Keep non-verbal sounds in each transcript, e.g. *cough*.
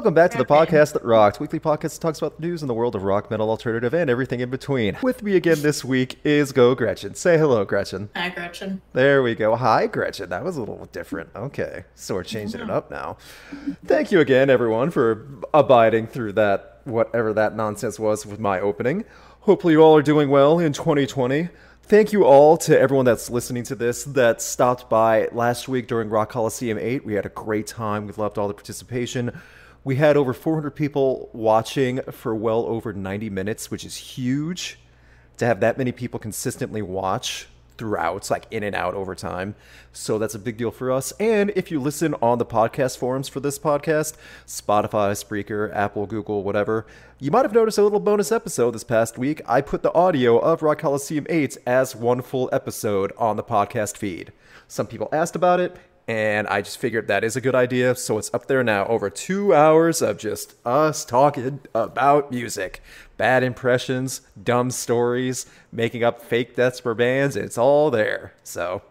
Welcome back to the podcast that rocks, weekly podcast that talks about the news in the world of rock, metal, alternative, and everything in between. With me again this week is Geaux Gretchen. Say hello, Gretchen. Hi, Gretchen. There we go. Hi, Gretchen. That was a little different. Okay, so we're changing it up now. Thank you again, everyone, for abiding through that whatever that nonsense was with my opening. Hopefully, you all are doing well in 2020. Thank you all to everyone that's listening to this that stopped by last week during Rock Coliseum 8. We had a great time. We loved all the participation. We had over 400 people watching for well over 90 minutes, which is huge to have that many people consistently watch throughout, like in and out over time. So that's a big deal for us. And if you listen on the podcast forums for this podcast, Spotify, Spreaker, Apple, Google, whatever, you might have noticed a little bonus episode this past week. I put the audio of Rock Coliseum 8 as one full episode on the podcast feed. Some people asked about it, and I just figured that is a good idea. So it's up there now. Over two hours of just us talking about music, bad impressions, dumb stories, making up fake deaths for bands. It's all there. So,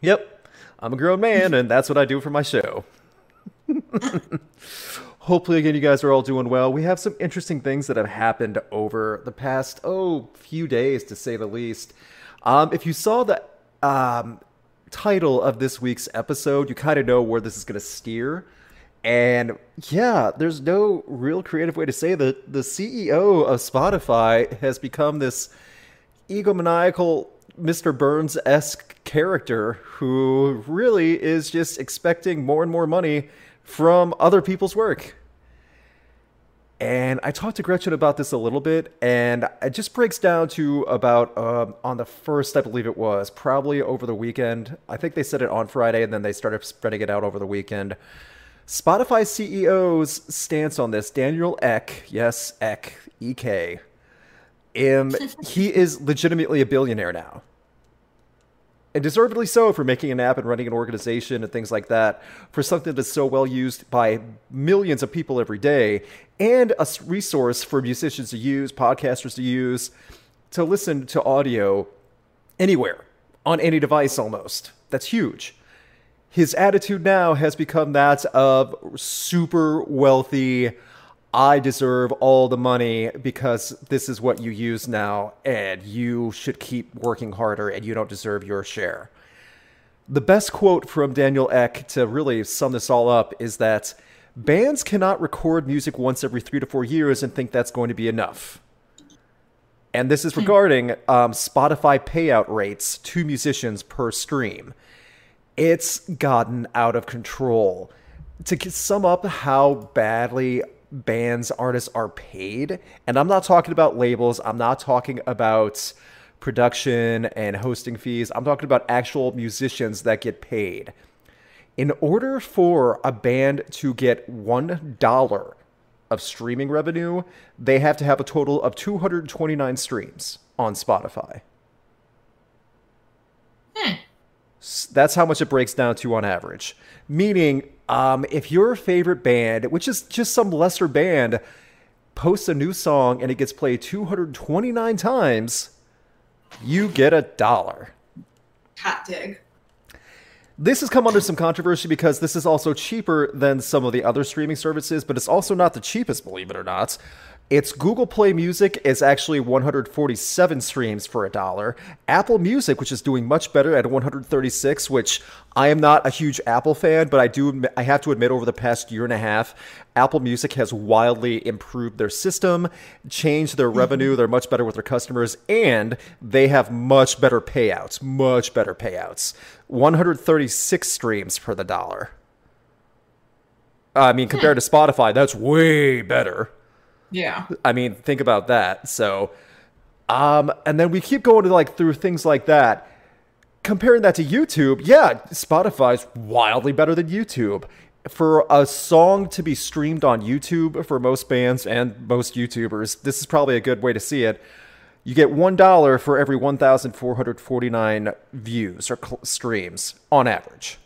yep, I'm a grown man, and that's what I do for my show. *laughs* Hopefully, again, you guys are all doing well. We have some interesting things that have happened over the past, oh, few days, to say the least. Um, if you saw the um, title of this week's episode, you kind of know where this is going to steer. And yeah, there's no real creative way to say that the CEO of Spotify has become this egomaniacal Mr. Burns esque character who really is just expecting more and more money from other people's work. And I talked to Gretchen about this a little bit, and it just breaks down to about um, on the first, I believe it was, probably over the weekend. I think they said it on Friday, and then they started spreading it out over the weekend. Spotify CEO's stance on this, Daniel Ek, yes, Ek, E K, um, he is legitimately a billionaire now and deservedly so for making an app and running an organization and things like that for something that's so well used by millions of people every day and a resource for musicians to use podcasters to use to listen to audio anywhere on any device almost. That's huge. His attitude now has become that of super wealthy I deserve all the money because this is what you use now, and you should keep working harder, and you don't deserve your share. The best quote from Daniel Ek to really sum this all up is that bands cannot record music once every three to four years and think that's going to be enough. And this is regarding um, Spotify payout rates to musicians per stream. It's gotten out of control. To sum up how badly bands, artists are paid. And I'm not talking about labels, I'm not talking about production and hosting fees. I'm talking about actual musicians that get paid. In order for a band to get $1 of streaming revenue, they have to have a total of 229 streams on Spotify. Hmm. That's how much it breaks down to on average. Meaning, um, if your favorite band, which is just some lesser band, posts a new song and it gets played 229 times, you get a dollar. Hot dig. This has come under some controversy because this is also cheaper than some of the other streaming services, but it's also not the cheapest, believe it or not. Its Google Play Music is actually 147 streams for a dollar. Apple Music, which is doing much better at 136, which I am not a huge Apple fan, but I do I have to admit over the past year and a half, Apple Music has wildly improved their system, changed their mm-hmm. revenue, they're much better with their customers, and they have much better payouts, much better payouts. 136 streams for the dollar. I mean, compared hmm. to Spotify, that's way better. Yeah. I mean, think about that. So, um, and then we keep going to like through things like that. Comparing that to YouTube, yeah, Spotify's wildly better than YouTube. For a song to be streamed on YouTube for most bands and most YouTubers, this is probably a good way to see it. You get $1 for every 1,449 views or cl- streams on average.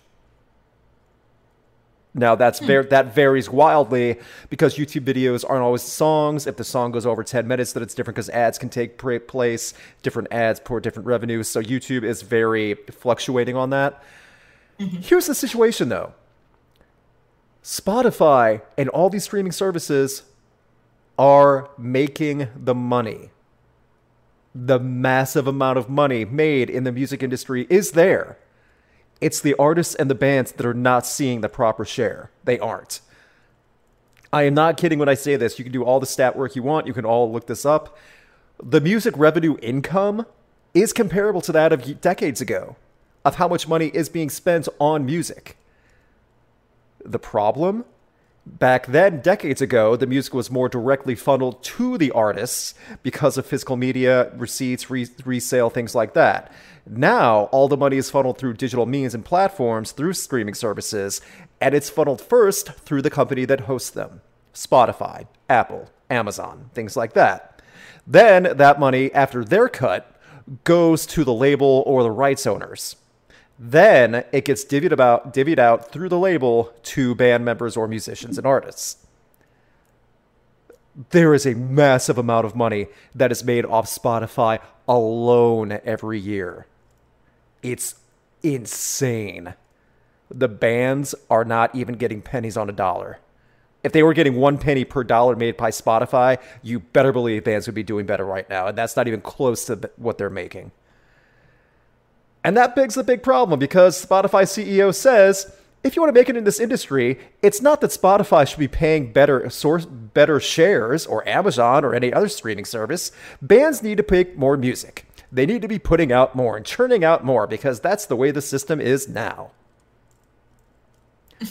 Now that's hmm. ver- that varies wildly because YouTube videos aren't always songs. If the song goes over 10 minutes, then it's different because ads can take pra- place. Different ads pour different revenues. So YouTube is very fluctuating on that. Mm-hmm. Here's the situation though. Spotify and all these streaming services are making the money. The massive amount of money made in the music industry is there. It's the artists and the bands that are not seeing the proper share. They aren't. I am not kidding when I say this. You can do all the stat work you want. You can all look this up. The music revenue income is comparable to that of decades ago, of how much money is being spent on music. The problem? Back then, decades ago, the music was more directly funneled to the artists because of physical media, receipts, re- resale, things like that. Now, all the money is funneled through digital means and platforms, through streaming services, and it's funneled first through the company that hosts them Spotify, Apple, Amazon, things like that. Then, that money, after their cut, goes to the label or the rights owners. Then it gets divvied about divvied out through the label to band members or musicians and artists. There is a massive amount of money that is made off Spotify alone every year. It's insane. The bands are not even getting pennies on a dollar. If they were getting one penny per dollar made by Spotify, you better believe bands would be doing better right now. And that's not even close to what they're making. And that begs the big problem because Spotify CEO says if you want to make it in this industry, it's not that Spotify should be paying better source better shares or Amazon or any other streaming service. Bands need to pick more music. They need to be putting out more and churning out more because that's the way the system is now. *laughs*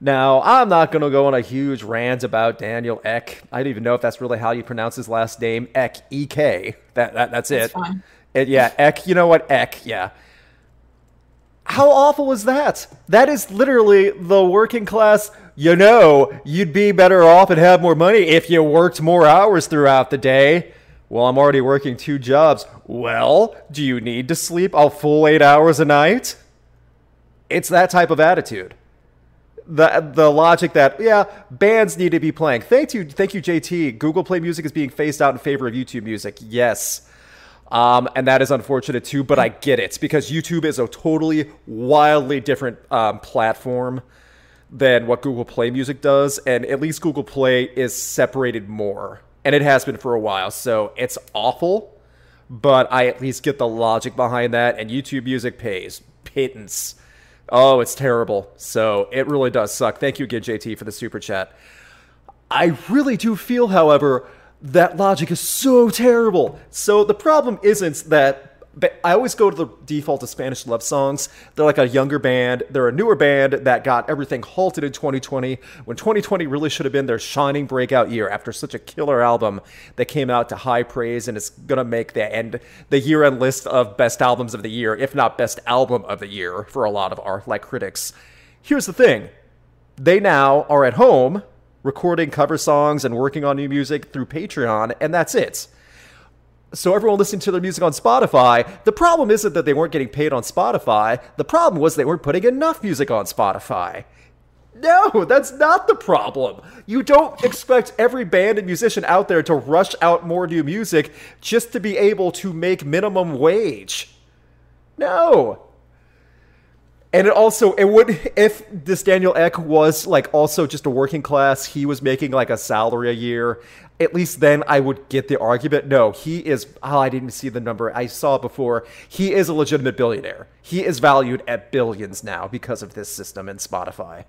Now, I'm not going to go on a huge rant about Daniel Ek. I don't even know if that's really how you pronounce his last name. Ek, E-K. That, that, that's it. fine. It- yeah, Ek. You know what? Ek, yeah. How awful is that? That is literally the working class. You know, you'd be better off and have more money if you worked more hours throughout the day. Well, I'm already working two jobs. Well, do you need to sleep a full eight hours a night? It's that type of attitude. The the logic that yeah, bands need to be playing. Thank you, thank you, JT. Google Play Music is being phased out in favor of YouTube Music. Yes. Um, and that is unfortunate too, but I get it because YouTube is a totally wildly different um, platform than what Google Play Music does, and at least Google Play is separated more, and it has been for a while. So it's awful, but I at least get the logic behind that, and YouTube Music pays pittance. Oh, it's terrible. So it really does suck. Thank you again, JT, for the super chat. I really do feel, however, that logic is so terrible. So the problem isn't that I always go to the default of Spanish love songs. They're like a younger band. They're a newer band that got everything halted in 2020 when 2020 really should have been their shining breakout year after such a killer album that came out to high praise and is gonna make the end the year end list of best albums of the year, if not best album of the year for a lot of our like critics. Here's the thing. They now are at home recording cover songs and working on new music through Patreon, and that's it. So everyone listening to their music on Spotify, the problem isn't that they weren't getting paid on Spotify. The problem was they weren't putting enough music on Spotify. No, that's not the problem. You don't expect every band and musician out there to rush out more new music just to be able to make minimum wage. No. And it also it would if this Daniel Ek was like also just a working class, he was making like a salary a year. At least then I would get the argument. No, he is. Oh, I didn't see the number. I saw before. He is a legitimate billionaire. He is valued at billions now because of this system and Spotify.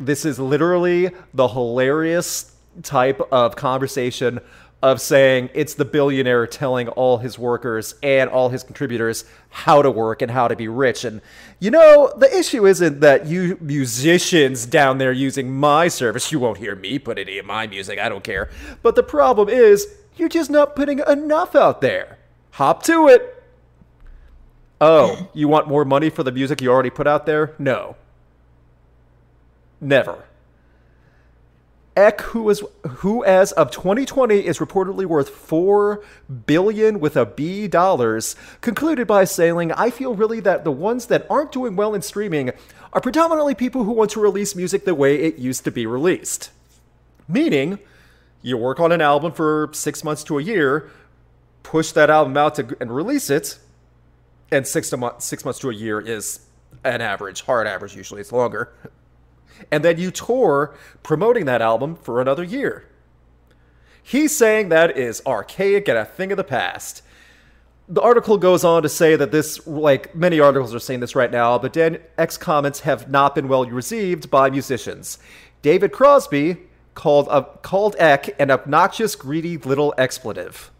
This is literally the hilarious type of conversation of saying it's the billionaire telling all his workers and all his contributors how to work and how to be rich. And you know, the issue isn't that you musicians down there using my service, you won't hear me put any of my music, I don't care. But the problem is you're just not putting enough out there. Hop to it. Oh, you want more money for the music you already put out there? No. Never. Ek, who is who as of 2020 is reportedly worth four billion with a B dollars, concluded by saying, "I feel really that the ones that aren't doing well in streaming are predominantly people who want to release music the way it used to be released." Meaning, you work on an album for six months to a year, push that album out to, and release it, and six to mo- six months to a year is an average, hard average. Usually, it's longer. And then you tour promoting that album for another year. He's saying that is archaic and a thing of the past. The article goes on to say that this, like many articles are saying this right now, but Dan Ek's comments have not been well received by musicians. David Crosby called uh, called Ek an obnoxious, greedy little expletive.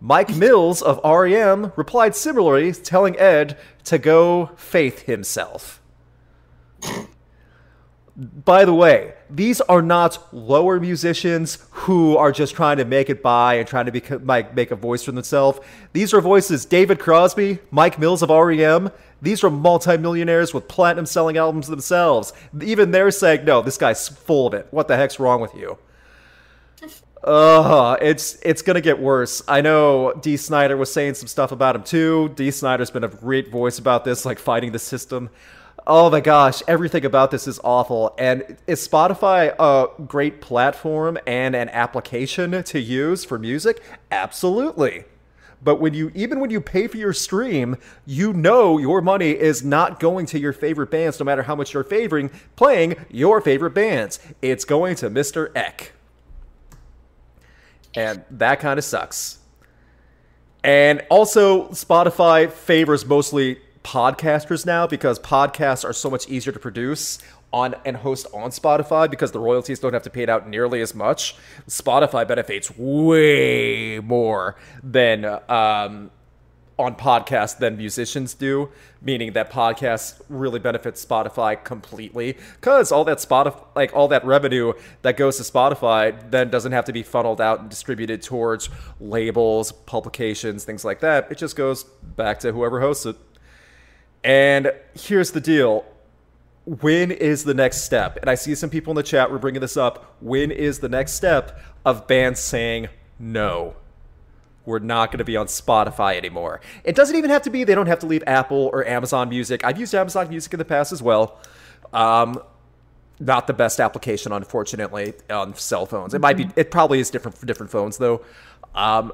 Mike *laughs* Mills of REM replied similarly, telling Ed to go faith himself. By the way, these are not lower musicians who are just trying to make it by and trying to make, make a voice for themselves. These are voices David Crosby, Mike Mills of REM. These are multimillionaires with platinum selling albums themselves. Even they're saying, no, this guy's full of it. What the heck's wrong with you? Uh, it's it's gonna get worse. I know Dee Snider was saying some stuff about him too. Dee Snider's been a great voice about this, like fighting the system. Oh my gosh, everything about this is awful. And is Spotify a great platform and an application to use for music? Absolutely. But when you even when you pay for your stream, you know your money is not going to your favorite bands no matter how much you're favoring playing your favorite bands. It's going to Mr. Ek. And that kind of sucks. And also, Spotify favors mostly podcasters now because podcasts are so much easier to produce on and host on Spotify because the royalties don't have to pay it out nearly as much. Spotify benefits way more than um, on podcasts than musicians do, meaning that podcasts really benefit Spotify completely because all that Spotify, like all that revenue that goes to Spotify, then doesn't have to be funneled out and distributed towards labels, publications, things like that. It just goes back to whoever hosts it. And here's the deal. When is the next step? And I see some people in the chat were bringing this up. When is the next step of bands saying no? we're not going to be on Spotify anymore. It doesn't even have to be, they don't have to leave Apple or Amazon Music. I've used Amazon Music in the past as well. Um, not the best application, unfortunately, on cell phones. It might be, it probably is different for different phones, though. Um,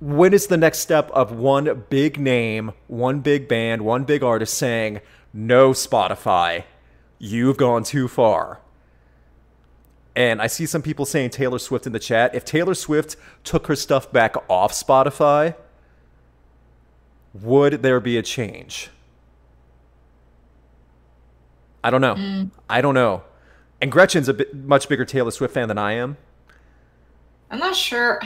when is the next step of one big name, one big band, one big artist saying, no, Spotify, you've gone too far? And I see some people saying Taylor Swift in the chat. If Taylor Swift took her stuff back off Spotify, would there be a change? I don't know. Mm. I don't know. And Gretchen's a bit much bigger Taylor Swift fan than I am. I'm not sure.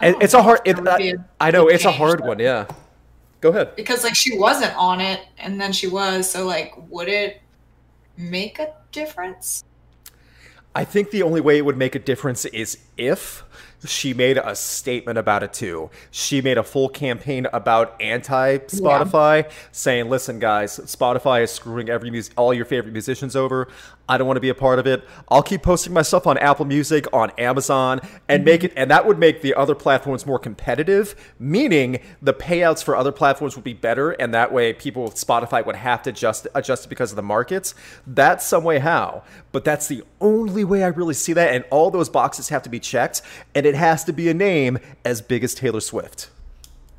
It's a hard. It, I, I know it's a hard one. Yeah. Go ahead. Because like she wasn't on it, and then she was. So like, would it make a difference? I think the only way it would make a difference is if she made a statement about it too. She made a full campaign about anti Spotify, yeah. saying, "Listen, guys, Spotify is screwing every mus- all your favorite musicians over. I don't want to be a part of it. I'll keep posting my stuff on Apple Music, on Amazon, and make it. And that would make the other platforms more competitive, meaning the payouts for other platforms would be better, and that way people with Spotify would have to adjust adjust it because of the markets. That's some way how, but that's the only way I really see that. And all those boxes have to be checked, and it has to be a name as big as Taylor Swift.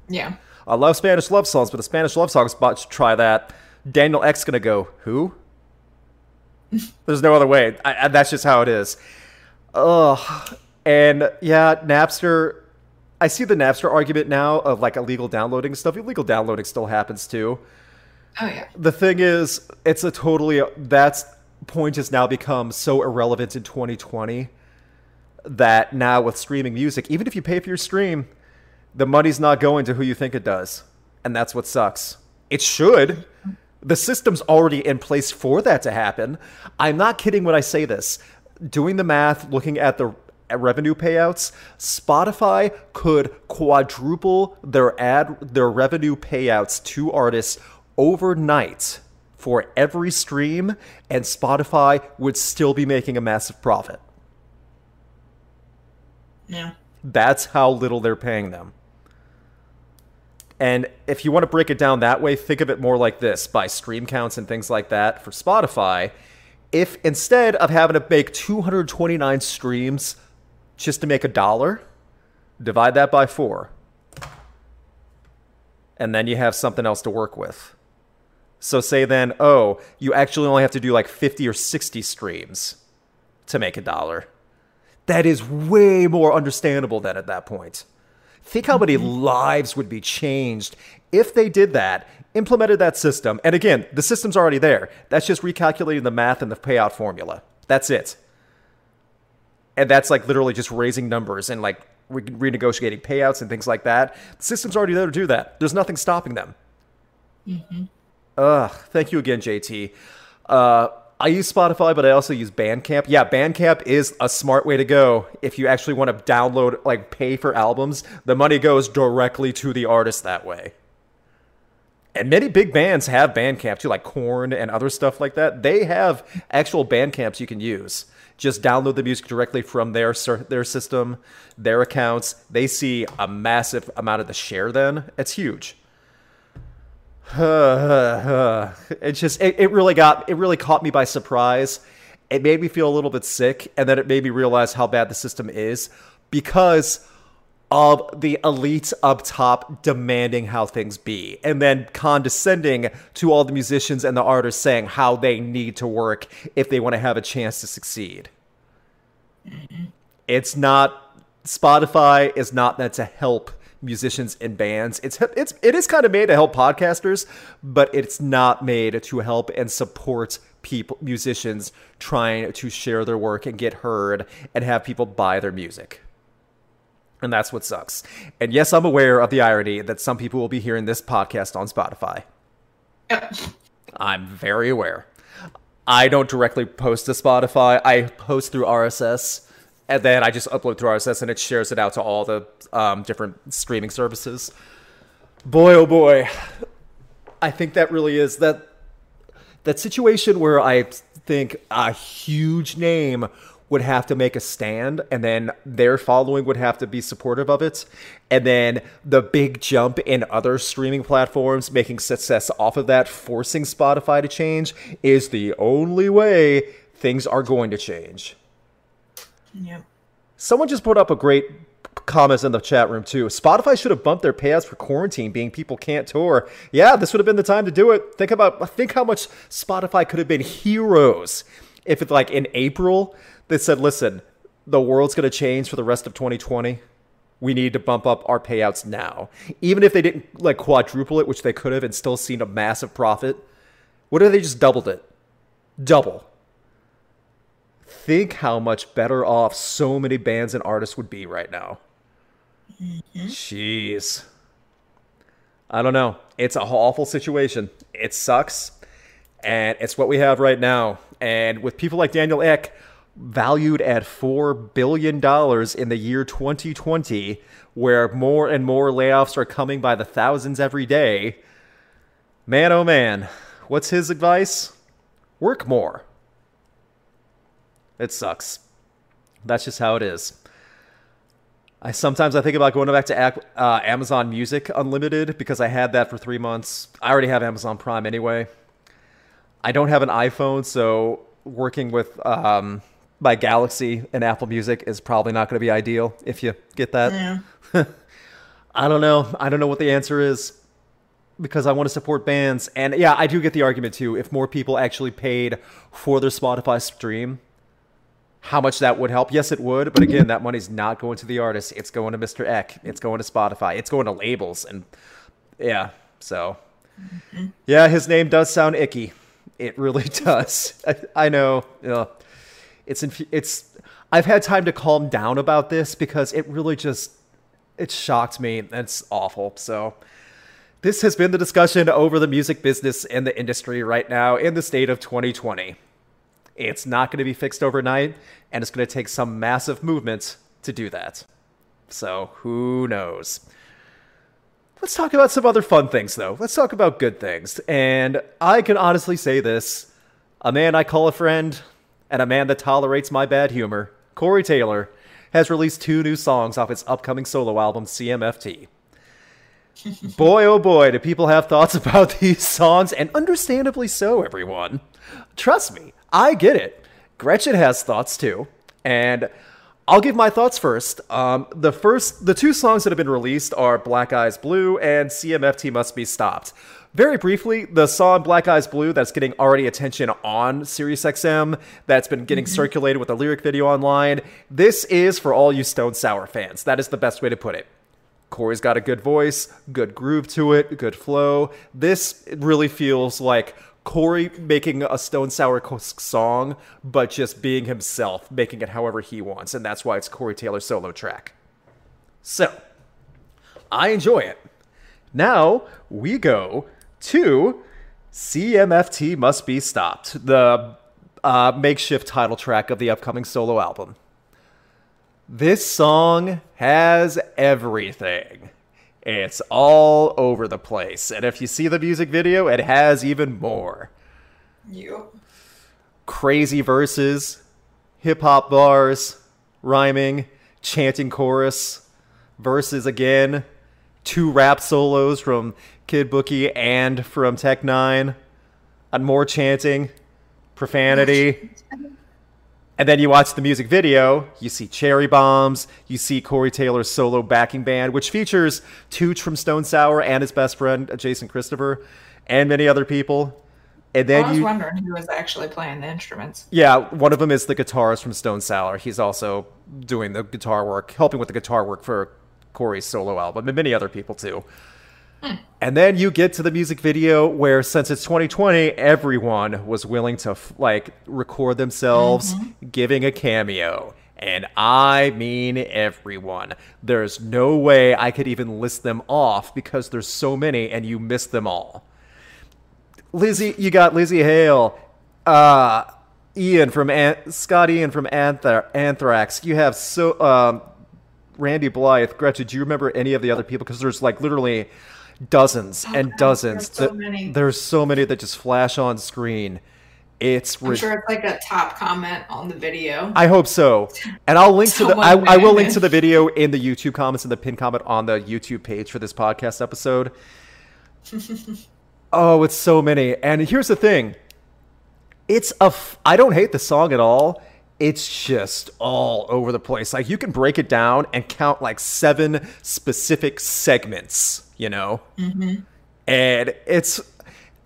Yeah. I love Spanish love songs, but the Spanish love songs about to try that. Daniel Ek's gonna go who? There's no other way. I, I, that's just how it is. Ugh. And yeah, Napster. I see the Napster argument now of like illegal downloading stuff. Illegal downloading still happens too. Oh yeah. The thing is, it's a totally that's point has now become so irrelevant in 2020 that now with streaming music, even if you pay for your stream, the money's not going to who you think it does, and that's what sucks. It should the system's already in place for that to happen. I'm not kidding when I say this. Doing the math, looking at the revenue payouts, Spotify could quadruple their ad their revenue payouts to artists overnight for every stream and Spotify would still be making a massive profit. Yeah. That's how little they're paying them. And if you want to break it down that way, think of it more like this by stream counts and things like that for Spotify. If instead of having to make 229 streams just to make a dollar, divide that by four. And then you have something else to work with. So say then, oh, you actually only have to do like 50 or 60 streams to make a dollar. That is way more understandable than at that point. Think how many lives would be changed if they did that, implemented that system. And again, the system's already there. That's just recalculating the math and the payout formula. That's it. And that's like literally just raising numbers and like re- renegotiating payouts and things like that. The system's already there to do that. There's nothing stopping them. Mm-hmm. Ugh. Thank you again, JT. Uh, I use Spotify, but I also use Bandcamp. Yeah, Bandcamp is a smart way to go if you actually want to download, like, pay for albums. The money goes directly to the artist that way. And many big bands have Bandcamp too, like Korn and other stuff like that. They have actual Bandcamps you can use. Just download the music directly from their their system, their accounts. They see a massive amount of the share. Then it's huge. *laughs* it's just it, it really got it really caught me by surprise. It made me feel a little bit sick, and then it made me realize how bad the system is because of the elite up top demanding how things be, and then condescending to all the musicians and the artists saying how they need to work if they want to have a chance to succeed. It's not Spotify is not meant to help musicians and bands. It's it's it is kind of made to help podcasters, but it's not made to help and support people musicians trying to share their work and get heard and have people buy their music. And that's what sucks. And yes, I'm aware of the irony that some people will be hearing this podcast on Spotify. I'm very aware. I don't directly post to Spotify. I post through RSS, and then I just upload through RSS, and it shares it out to all the um, different streaming services. Boy, oh boy, I think that really is that that situation where I think a huge name would have to make a stand and then their following would have to be supportive of it. And then the big jump in other streaming platforms making success off of that forcing spotify to change is the only way things are going to change Someone just put up a great comment in the chat room too spotify should have bumped their payouts for quarantine being people can't tour yeah this would have been the time to do it think about think how much spotify could have been heroes if it's like in april they said, listen, the world's going to change for the rest of 2020. We need to bump up our payouts now. Even if they didn't like quadruple it, which they could have and still seen a massive profit, what if they just doubled it? Double. Think how much better off so many bands and artists would be right now. Mm-hmm. Jeez. I don't know. It's a awful situation. It sucks. And it's what we have right now. And with people like Daniel Ek, valued at $4 billion in the year 2020, where more and more layoffs are coming by the thousands every day. Man, oh man, what's his advice? Work more. It sucks. That's just how it is. I sometimes I think about going back to uh, Amazon Music Unlimited because I had that for three months. I already have Amazon Prime anyway. I don't have an iPhone, so working with um, by Galaxy and Apple Music is probably not going to be ideal if you get that. Yeah. *laughs* I don't know. I don't know what the answer is because I want to support bands. And yeah, I do get the argument too. If more people actually paid for their Spotify stream, how much that would help. Yes, it would. But again, that money's not going to the artist. It's going to Mr. Ek. It's going to Spotify. It's going to labels. And yeah, so mm-hmm. yeah, his name does sound icky. It really *laughs* does. I, I know. Ugh it's inf- it's I've had time to calm down about this because it really just it shocked me. It's awful. So this has been the discussion over the music business and the industry right now in the state of 2020. It's not going to be fixed overnight, and it's going to take some massive movement to do that. So who knows? Let's talk about some other fun things, though. Let's talk about good things. And I can honestly say this a man I call a friend and a man that tolerates my bad humor, Corey Taylor, has released two new songs off his upcoming solo album, CMFT. *laughs* boy, oh boy, do people have thoughts *laughs* about these songs, and understandably so, everyone. Trust me, I get it. Gretchen has thoughts too, and I'll give my thoughts first. Um, the first, the two songs that have been released are "Black Eyes Blue" and "CMFT Must Be Stopped." very briefly, the song Black Eyes Blue that's getting already attention on SiriusXM, that's been getting circulated with a lyric video online. This is for all you Stone Sour fans. That is the best way to put it. Corey's got a good voice, good groove to it, good flow. This really feels like Corey making a Stone Sour song, but just being himself, making it however he wants, and that's why it's Corey Taylor's solo track. So, I enjoy it. Now we go to CMFT Must Be Stopped, the uh, makeshift title track of the upcoming solo album. This song has everything. It's all over the place. And if you see the music video, it has even more. You. Crazy verses, hip hop bars, rhyming, chanting chorus, verses again, two rap solos from Kid Bookie and from Tech N9ne, and more chanting, profanity. And then you watch the music video, you see Cherry Bombs, you see Corey Taylor's solo backing band, which features Tooch from Stone Sour and his best friend, Jason Christopher, and many other people. And then I was you, wondering who was actually playing the instruments. yeah, one of them is the guitarist from Stone Sour. He's also doing the guitar work, helping with the guitar work for Corey's solo album, and many other people too. And then you get to the music video where, since it's 2020, everyone was willing to f- like record themselves giving a cameo. And I mean everyone. There's no way I could even list them off because there's so many and you miss them all. Lzzy, you got Lzzy Hale, uh, Ian from An- Scott Ian from Anthra- Anthrax. You have so um, Randy Blythe, Gretchen. Do you remember any of the other people? Because there's like literally dozens oh, and God, dozens. there's so Th- many. There's so many that just flash on screen. It's I'm sure it's like a top comment on the video. I hope so. And I'll link to the I, I will link to the video in the YouTube comments and the pin comment on the YouTube page for this podcast episode. *laughs* oh, it's so many. And here's the thing. It's a f- I don't hate the song at all. It's just all over the place. Like you can break it down and count like seven specific segments, you know? Mm-hmm. And it's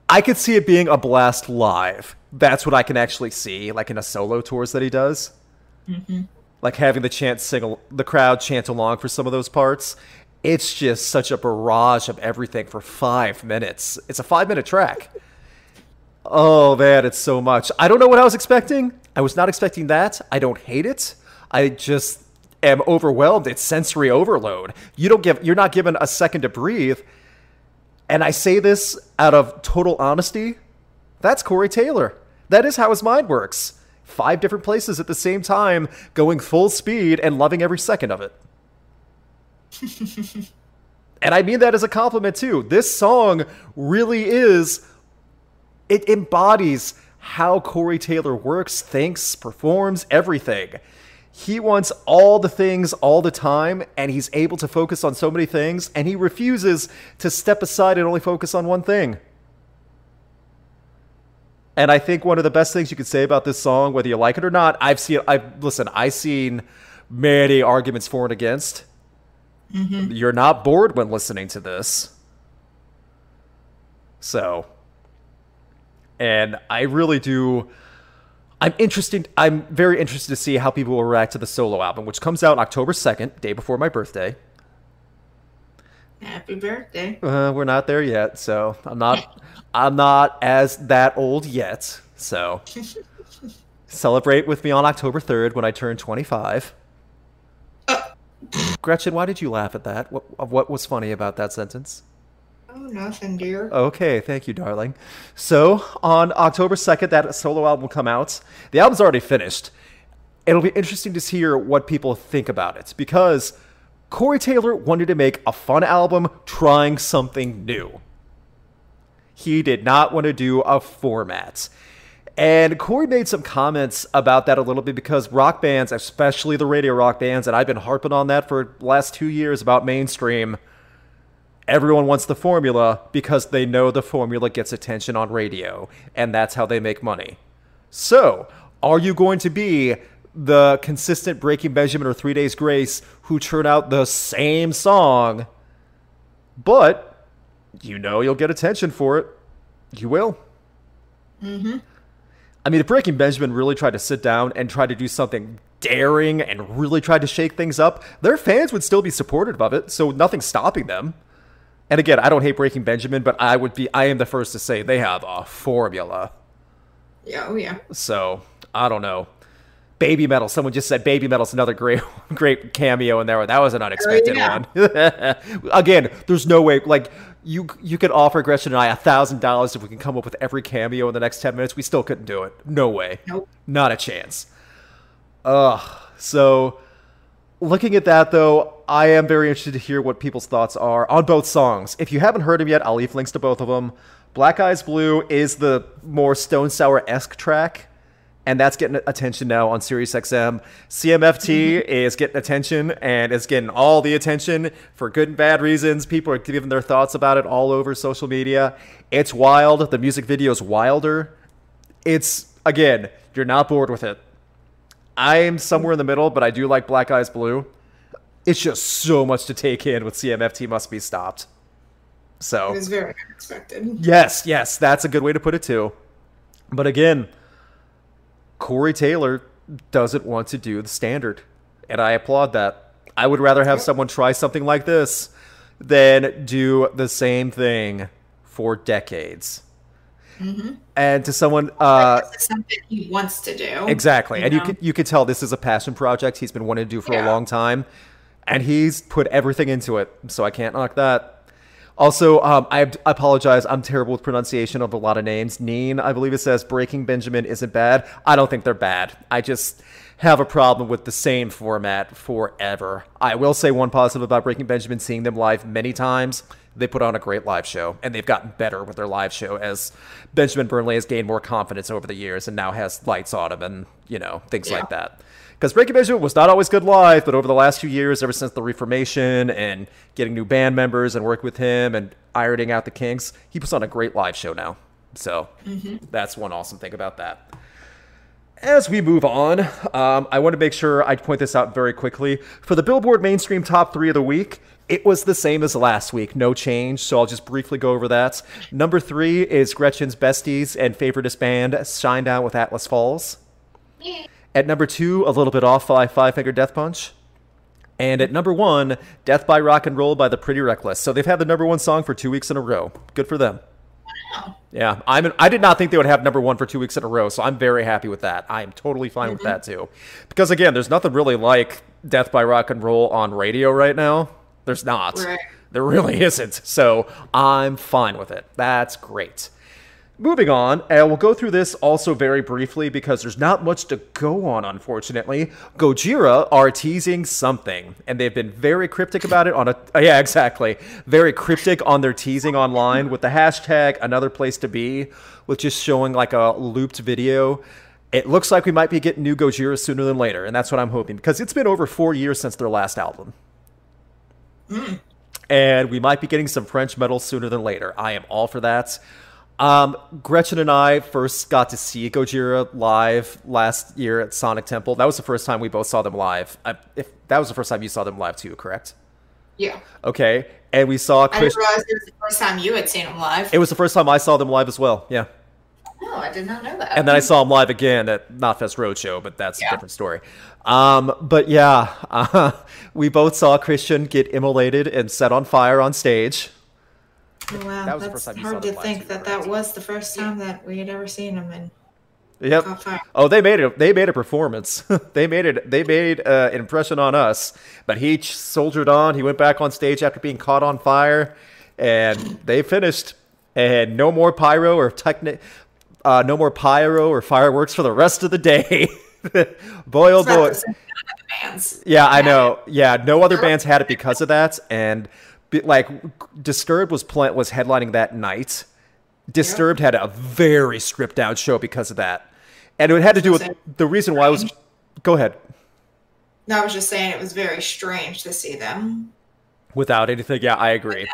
I could see it being a blast live. That's what I can actually see, like in a solo tours that he does. Mm-hmm. Like having the chant sing, the crowd chant along for some of those parts. It's just such a barrage of everything for five minutes. It's a five minute track. Oh man, it's so much. I don't know what I was expecting. I was not expecting that. I don't hate it. I just am overwhelmed. It's sensory overload. You don't give you're not given a second to breathe. And I say this out of total honesty. That's Corey Taylor. That is how his mind works. Five different places at the same time, going full speed and loving every second of it. *laughs* and I mean that as a compliment too. This song really is it embodies how Corey Taylor works, thinks, performs, everything. He wants all the things all the time, and he's able to focus on so many things, and he refuses to step aside and only focus on one thing. And I think one of the best things you could say about this song, whether you like it or not, I've seen, I've listen, I've seen many arguments for and against. Mm-hmm. You're not bored when listening to this. So, and I really do. I'm interested. I'm very interested to see how people will react to the solo album, which comes out October second, day before my birthday. Happy birthday. Uh, we're not there yet, so I'm not. I'm not as that old yet. So *laughs* celebrate with me on October third when I turn 25. Gretchen, why did you laugh at that? What, what was funny about that sentence? Oh, nothing, dear. Okay, thank you, darling. So, on October 2nd, that solo album will come out. The album's already finished. It'll be interesting to hear what people think about it because Corey Taylor wanted to make a fun album trying something new. He did not want to do a format. And Corey made some comments about that a little bit because rock bands, especially the radio rock bands, and I've been harping on that for last two years about mainstream, everyone wants the formula because they know the formula gets attention on radio, and that's how they make money. So, are you going to be the consistent Breaking Benjamin or Three Days Grace who turn out the same song, but you know you'll get attention for it. You will. Mm-hmm. I mean, if Breaking Benjamin really tried to sit down and try to do something daring and really tried to shake things up, their fans would still be supportive of it, so nothing's stopping them. And again, I don't hate Breaking Benjamin, but I would be I am the first to say they have a formula. Yeah, oh yeah. So, I don't know. Babymetal. Someone just said Babymetal's another great *laughs* great cameo in there. That was an unexpected oh, yeah. one. *laughs* Again, there's no way like you you could offer Gretchen and I a thousand dollars if we can come up with every cameo in the next ten minutes. We still couldn't do it. No way. Nope. Not a chance. Ugh. So looking at that though, I am very interested to hear what people's thoughts are on both songs. If you haven't heard them yet, I'll leave links to both of them. Black Eyes Blue is the more Stone Sour esque track, and that's getting attention now on Sirius XM. CMFT *laughs* is getting attention and is getting all the attention for good and bad reasons. People are giving their thoughts about it all over social media. It's wild. The music video is wilder. It's again, you're not bored with it. I'm somewhere in the middle, but I do like Black Eyes Blue. It's just so much to take in with CMFT must be stopped. So It was very unexpected. Yes, yes, that's a good way to put it too. But again, Corey Taylor doesn't want to do the standard, and I applaud that. I would rather have someone try something like this than do the same thing for decades. And to someone, uh, something he wants to do. exactly, you and you know? could you could tell this is a passion project he's been wanting to do for a long time, and he's put everything into it. So I can't knock that. Also, um, I, I apologize. I'm terrible with pronunciation of a lot of names. Neen, I believe it says Breaking Benjamin isn't bad. I don't think they're bad. I just have a problem with the same format forever. I will say one positive about Breaking Benjamin, seeing them live many times. They put on a great live show, and they've gotten better with their live show as Benjamin Burnley has gained more confidence over the years and now has lights on him and, you know, things Yeah. like that. Because Breaking Benjamin was not always good live, but over the last few years, ever since the Reformation and getting new band members and working with him and ironing out the kinks, he puts on a great live show now. So that's one awesome thing about that. As we move on, um, I want to make sure I point this out very quickly. For the Billboard Mainstream Top 3 of the week, it was the same as last week, no change, so I'll just briefly go over that. Number 3 is Gretchen's Besties and Favoritist Band, Shinedown with Atlas Falls. At number 2, a little bit off by Five Finger Death Punch. And at number 1, Death by Rock and Roll by the Pretty Reckless. So they've had the number 1 song for 2 weeks in a row. Good for them. Yeah, I'm. I did not think they would have number one for two weeks in a row, so I'm very happy with that. I am totally fine with mm-hmm. that too, because again, there's nothing really like "Death by Rock and Roll" on radio right now. There's not. Right. There really isn't. So I'm fine with it. That's great. Moving on, and we'll go through this also very briefly because there's not much to go on, unfortunately. Gojira are teasing something, and they've been very cryptic about it on a *laughs* yeah, exactly, very cryptic on their teasing online with the hashtag another place to be, with just showing like a looped video. It looks like we might be getting new Gojira sooner than later, and that's what I'm hoping because it's been over four years since their last album and we might be getting some French metal sooner than later. I am all for that. Um, Gretchen and I first got to see Gojira live last year at Sonic Temple. That was the first time we both saw them live. I, if that was the first time you saw them live too, correct? Yeah. Okay, and we saw I Chris. didn't realize it was the first time you had seen them live. It was the first time I saw them live as well. Yeah. No, I did not know that. and then I saw him live again at Knotfest Roadshow, but that's a different story. Um, but yeah, uh, *laughs* we both saw Christian get immolated and set on fire on stage. Oh, wow, that was the that's first time hard to think too, that correct? that was the first time that we had ever seen him in Yep. Oh, they made it. They made a performance. *laughs* they made it. They made uh, an impression on us. But he ch- soldiered on. He went back on stage after being caught on fire, and they finished. And no more pyro or techni- uh, no more pyro or fireworks for the rest of the day. *laughs* boy, oh boy. the same kind of bands. Yeah, I know. Yeah, no other bands had it because of that, and like Disturbed was plant was headlining that night. Disturbed had a very stripped down show because of that, and it had to do with the reason why I was. Go ahead. No, I was just saying it was very strange to see them. Without anything, yeah, I agree.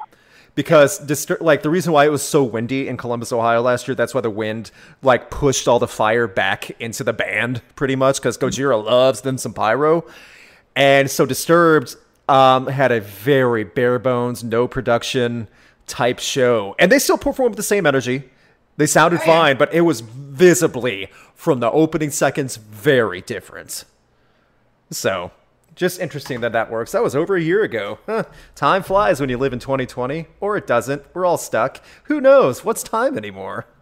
Because Distur- like the reason why it was so windy in Columbus, Ohio last year, that's why the wind like pushed all the fire back into the band pretty much because Gojira loves them some pyro. And so Disturbed um, had a very bare bones, no production, type show. And they still performed with the same energy. They sounded Oh, yeah. fine, but it was visibly from the opening seconds very different. So, just interesting that that works. That was over a year ago. Huh. Time flies when you live in 2020, or it doesn't. We're all stuck. Who knows? What's time anymore? *sighs*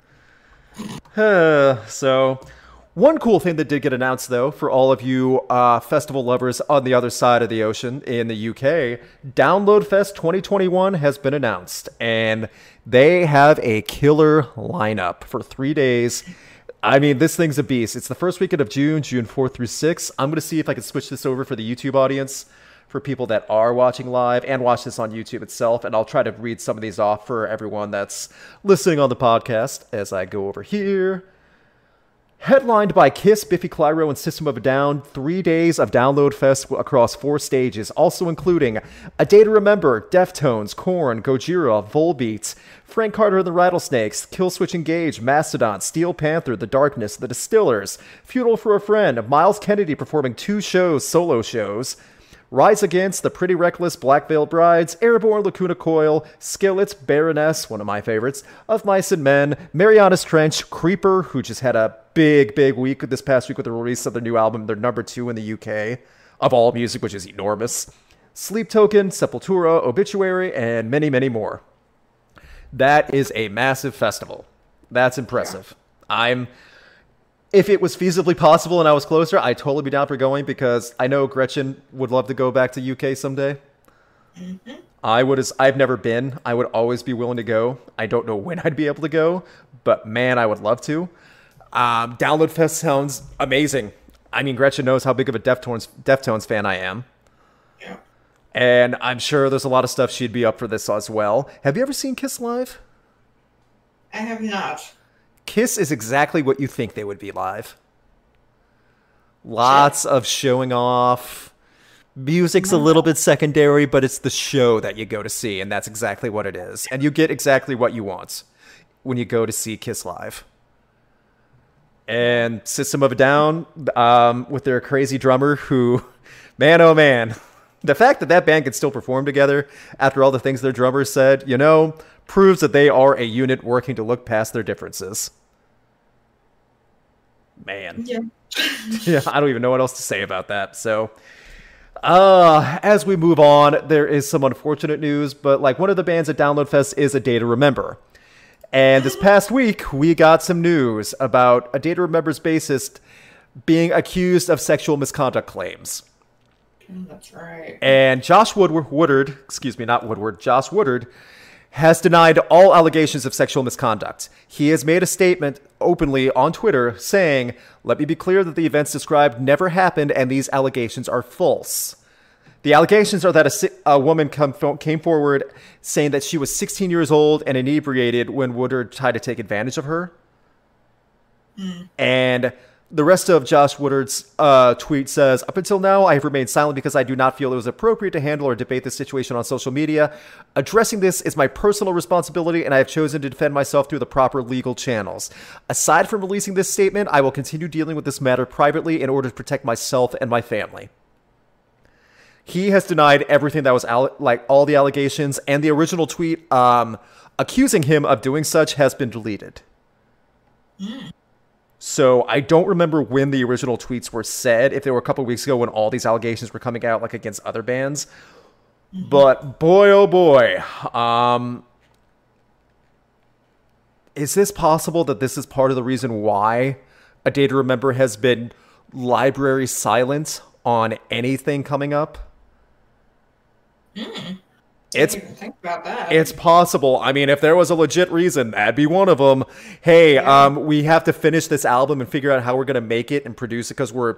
So, one cool thing that did get announced, though, for all of you uh, festival lovers on the other side of the ocean in the UK, Download Fest 2021 has been announced, and they have a killer lineup for three days. I mean, this thing's a beast. It's the first weekend of June, June 4th through 6th. I'm going to see if I can switch this over for the YouTube audience for people that are watching live and watch this on YouTube itself. And I'll try to read some of these off for everyone that's listening on the podcast as I go over here. Headlined by Kiss, Biffy Clyro, and System of a Down, three days of Download Fest across four stages, also including A Day to Remember, Deftones, Korn, Gojira, Volbeat, Frank Carter and the Rattlesnakes, Killswitch Engage, Mastodon, Steel Panther, The Darkness, The Distillers, Funeral for a Friend, Myles Kennedy performing two shows, solo shows, Rise Against, The Pretty Reckless, Black Veil Brides, Airborne, Lacuna Coil, Skillets, Baroness, one of my favorites, Of Mice and Men, Marianas Trench, Creeper, who just had a big, big week this past week with the release of their new album, their number two in the UK, of all music, which is enormous, Sleep Token, Sepultura, Obituary, and many, many more. That is a massive festival. That's impressive. I'm if it was feasibly possible and I was closer, I'd totally be down for going because I know Gretchen would love to go back to UK someday. I would as I've never been. I would always be willing to go. I don't know when *laughs* I'd be able to go, but man, I would love to. Um, Download Fest sounds amazing. I mean, Gretchen knows how big of a Deftones Deftones fan I am, Yeah. and I'm sure there's a lot of stuff she'd be up for this as well. Have you ever seen Kiss live? I have not. Kiss is exactly what you think they would be live. Lots of showing off. Music's a little bit secondary, but it's the show that you go to see, and that's exactly what it is. And you get exactly what you want when you go to see Kiss live. And System of a Down, um, with their crazy drummer, who, *laughs* man, oh man, the fact that that band can still perform together after all the things their drummer said, you know, proves that they are a unit working to look past their differences. Man. Yeah. *laughs* yeah, I don't even know what else to say about that. So, uh, as we move on, there is some unfortunate news, but like one of the bands at Download Fest is A Day to Remember. And this *laughs* past week, we got some news about A Day to Remember's bassist being accused of sexual misconduct claims. Mm, That's right. And Josh Woodward, Woodard, excuse me, not Woodward, Josh Woodard, has denied all allegations of sexual misconduct. He has made a statement openly on Twitter saying, Let me be clear that the events described never happened and these allegations are false. The allegations are that a, a woman come, came forward saying that she was 16 years old and inebriated when Woodard tried to take advantage of her. Mm. And the rest of Josh Woodard's uh, tweet says, Up until now, I have remained silent because I do not feel it was appropriate to handle or debate this situation on social media. Addressing this is my personal responsibility, and I have chosen to defend myself through the proper legal channels. Aside from releasing this statement, I will continue dealing with this matter privately in order to protect myself and my family. He has denied everything that was alle- like all the allegations, and the original tweet um, accusing him of doing such has been deleted. So I don't remember when the original tweets were said, if they were a couple weeks ago when all these allegations were coming out, like against other bands. But boy, oh boy, um, is this possible that this is part of the reason why A Day to Remember has been library silent on anything coming up? It's think about that. it's possible. I mean, if there was a legit reason, that'd be one of them. Hey, um, we have to finish this album and figure out how we're gonna make it and produce it because we're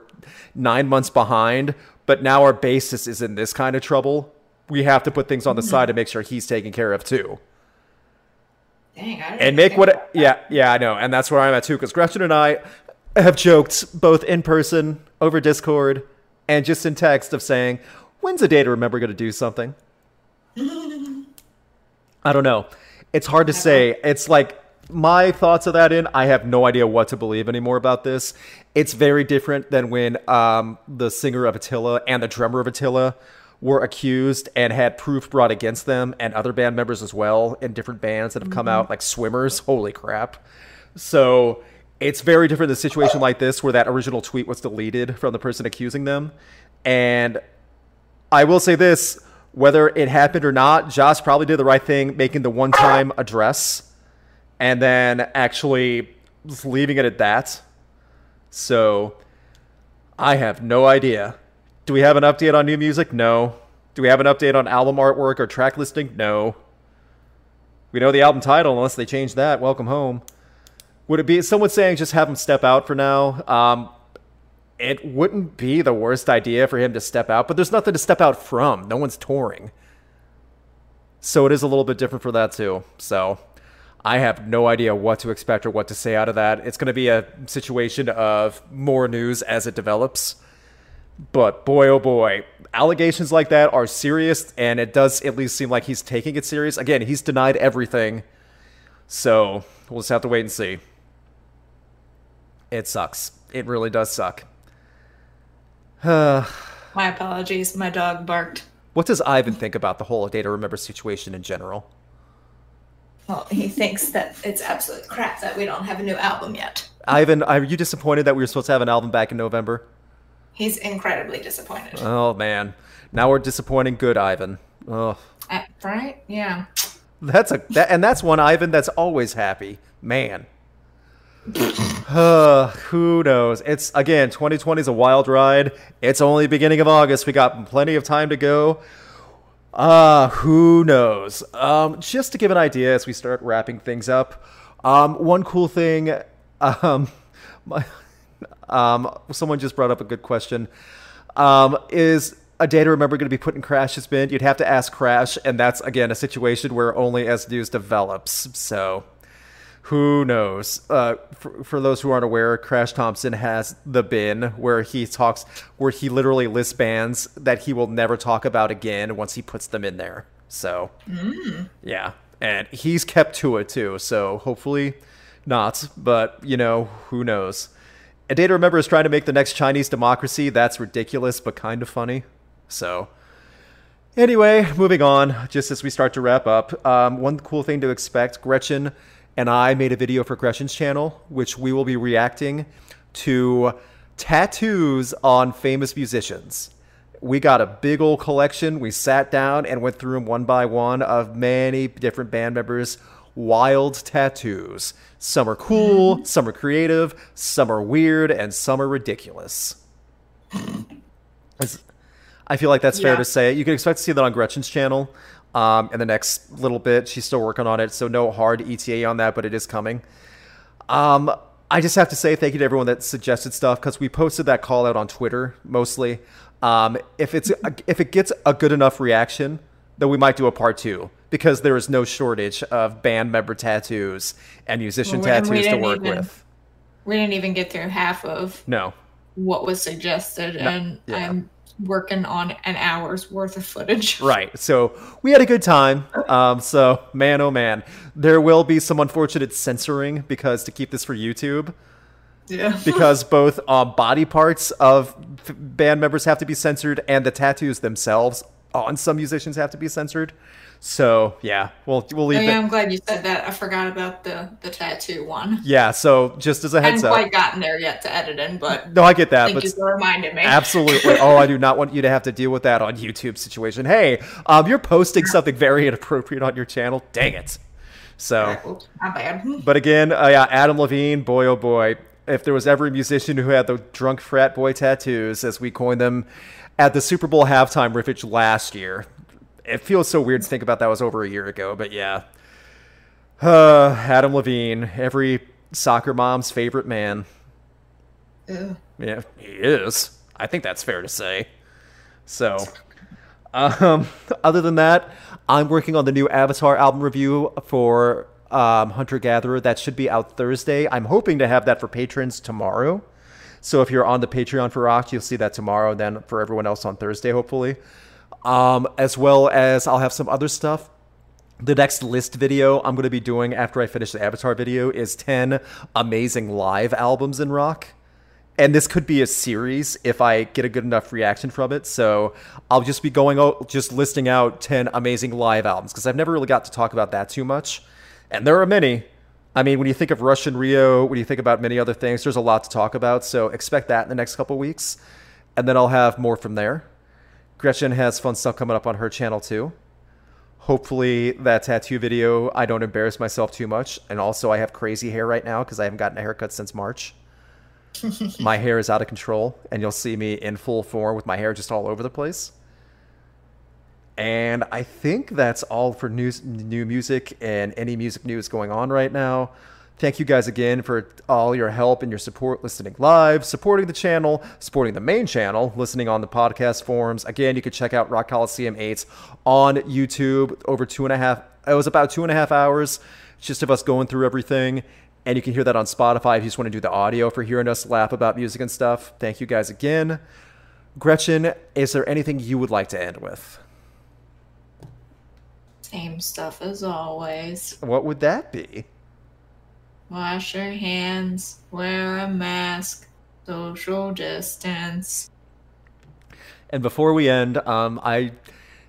nine months behind. But now our bassist is in this kind of trouble. We have to put things on the side to make sure he's taken care of too, Dang, I and make what. Yeah, yeah, I know, and that's where I'm at too. Because Gretchen and I have joked both in person, over Discord, and just in text of saying, "When's a day to remember going to do something?" I don't know. It's hard to say. It's like my thoughts of that in. I have no idea what to believe anymore about this. It's very different than when um, the singer of Attila and the drummer of Attila were accused and had proof brought against them and other band members as well in different bands that have come out like swimmers holy crap so it's very different in a situation like this where that original tweet was deleted from the person accusing them and i will say this whether it happened or not josh probably did the right thing making the one time address and then actually leaving it at that so i have no idea do we have an update on new music? No. Do we have an update on album artwork or track listing? No. We know the album title unless they change that. Welcome home. Would it be someone saying just have him step out for now? Um, it wouldn't be the worst idea for him to step out, but there's nothing to step out from. No one's touring. So it is a little bit different for that too. So I have no idea what to expect or what to say out of that. It's going to be a situation of more news as it develops. But boy, oh boy, allegations like that are serious, and it does at least seem like he's taking it serious. Again, he's denied everything. So we'll just have to wait and see. It sucks. It really does suck. My apologies. My dog barked. What does Ivan think about the whole Day to Remember situation in general? Well, he thinks that it's absolute crap that we don't have a new album yet. Ivan, are you disappointed that we were supposed to have an album back in November? He's incredibly disappointed. Oh man, now we're disappointing good Ivan. Oh, Uh, right? Yeah. that's a that, and that's one Ivan that's always happy. Man. Uh, who knows? It's again, 2020 is a wild ride. It's only beginning of August. We got plenty of time to go. Uh, who knows? Um, just to give an idea as we start wrapping things up, um, one cool thing, um, *laughs* my, um, someone just brought up a good question. Um, is a day to remember going to be put in Crash's bin? You'd have to ask Crash, and that's again a situation where only as news develops. So, who knows? Uh, for, for those who aren't aware, Crash Thompson has the bin where he talks, where he literally lists bands that he will never talk about again once he puts them in there. So, yeah, and he's kept to it too. So hopefully not, but you know who knows. A day to remember is trying to make the next Chinese democracy. That's ridiculous, but kind of funny. So. Anyway, moving on, just as we start to wrap up, um, one cool thing to expect Gretchen and I made a video for Gretchen's channel, which we will be reacting to tattoos on famous musicians. We got a big old collection. We sat down and went through them one by one of many different band members' wild tattoos. Some are cool, some are creative, some are weird, and some are ridiculous. *laughs* I feel like that's fair to say. You can expect to see that on Gretchen's channel um, in the next little bit. She's still working on it, so no hard ETA on that, but it is coming. Um, I just have to say thank you to everyone that suggested stuff because we posted that call out on Twitter mostly. Um, if it's *laughs* if it gets a good enough reaction, then we might do a part two because there is no shortage of band member tattoos and musician Well, tattoos to work even- with. We didn't even get through half of No, what was suggested, and yeah. I'm working on an hour's worth of footage. *laughs* Right. So we had a good time. Um, so man, oh man, there will be some unfortunate censoring because to keep this for YouTube, Yeah. *laughs* because both uh, body parts of f- band members have to be censored and the tattoos themselves on some musicians have to be censored. So yeah, we'll we'll Oh, leave yeah, it. I'm glad you said that. I forgot about the the tattoo one. Yeah. So just as a heads up. quite gotten there yet to edit in, but No, I get that, thank but you for reminding me. Absolutely. *laughs* Oh, I do not want you to have to deal with that on YouTube situation. Hey, um, you're posting something very inappropriate on your channel. Dang it. So, Oops, my bad. *laughs* but again, uh, yeah, Adam Levine, boy, oh boy. If there was ever a musician who had the drunk frat boy tattoos, as we coined them, at the Super Bowl halftime riffage last year, it feels so weird to think about that was over a year ago, but yeah. Uh, Adam Levine, every soccer mom's favorite man. Ew. Yeah, he is. I think that's fair to say. So, um, *laughs* other than that, I'm working on the new Avatar album review for um, Hunter Gatherer. That should be out Thursday. I'm hoping to have that for patrons tomorrow. So if you're on the Patreon for Rock, you'll see that tomorrow. Then for everyone else on Thursday, hopefully. Um, as well as I'll have some other stuff the next list video I'm going to be doing after I finish the Avatar video is 10 amazing live albums in rock. and this could be a series if I get a good enough reaction from it. So I'll just be going out, just listing out 10 amazing live albums because I've never really got to talk about that too much. And there are many. I mean, when you think of Rush in Rio, when you think about many other things, there's a lot to talk about. So expect that in the next couple weeks. And then I'll have more from there. Gretchen has fun stuff coming up on her channel too. Hopefully, that tattoo video, I don't embarrass myself too much. And also, I have crazy hair right now because I haven't gotten a haircut since March. *laughs* my hair is out of control, and you'll see me in full form with my hair just all over the place. And I think that's all for news, new music and any music news going on right now. Thank you guys again for all your help and your support listening live, supporting the channel, supporting the main channel, listening on the podcast forums. Again, you can check out Rock Coliseum 8 on YouTube. Over two and a half, it was about two and a half hours just of us going through everything. And you can hear that on Spotify if you just want to do the audio for hearing us laugh about music and stuff. Thank you guys again. Gretchen, is there anything you would like to end with? Same stuff as always. What would that be? Wash your hands, wear a mask, social distance. And before we end, um, I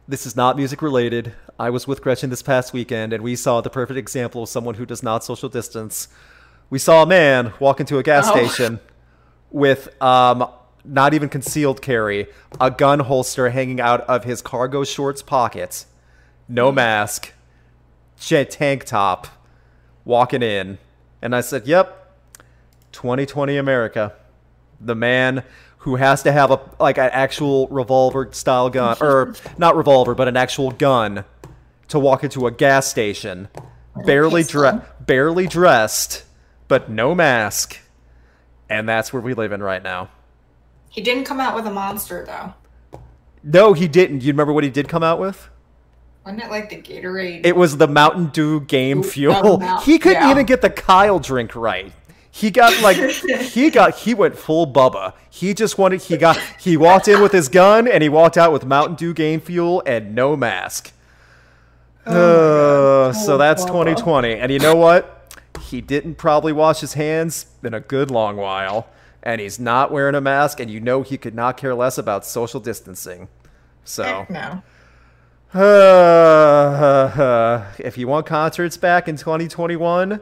this is not music related. I was with Gretchen this past weekend, and we saw the perfect example of someone who does not social distance. We saw a man walk into a gas Oh. station with um, not even concealed carry, a gun holster hanging out of his cargo shorts pocket, no mask, tank top, walking in. And I said, Yep, 2020 America. The man who has to have a like an actual revolver style gun or not revolver, but an actual gun to walk into a gas station, barely dressed, barely dressed, but no mask. And that's where we live in right now. He didn't come out with a monster though. No, he didn't. You remember what he did come out with? Wasn't it like the Gatorade? It was the Mountain Dew game Ooh, fuel. *laughs* Mount- he couldn't yeah. even get the Kyle drink right. He got like he *laughs* got he went full Bubba. He just wanted he got he walked in with his gun and he walked out with Mountain Dew game fuel and no mask. Uh, so Oh, that's Bubba. 2020. And you know what? He didn't probably wash his hands in a good long while. And he's not wearing a mask, and you know he could not care less about social distancing. So Heck no. *sighs* if you want concerts back in 2021,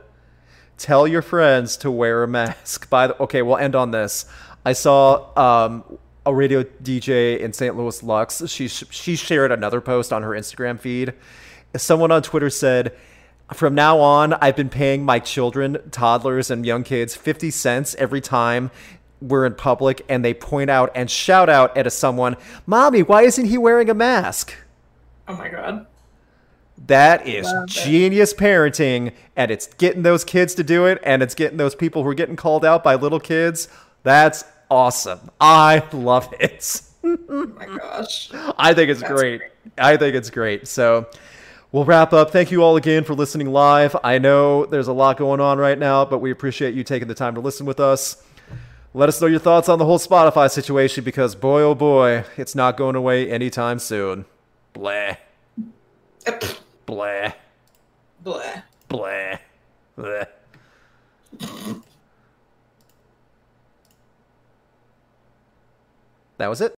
tell your friends to wear a mask. By the okay, we'll end on this. I saw um, a radio DJ in St. Louis, Lux. She she shared another post on her Instagram feed. Someone on Twitter said, "From now on, I've been paying my children, toddlers, and young kids 50 cents every time." We're in public and they point out and shout out at a someone, Mommy, why isn't he wearing a mask? Oh my god. That is Love it. genius parenting, and it's getting those kids to do it, and it's getting those people who are getting called out by little kids. That's awesome. I love it. Oh my gosh. I think it's great. great. I think it's great. So we'll wrap up. Thank you all again for listening live. I know there's a lot going on right now, but we appreciate you taking the time to listen with us. Let us know your thoughts on the whole Spotify situation because boy, oh boy, it's not going away anytime soon. Blah, blah. Bleh. Blah. Blah. that was it.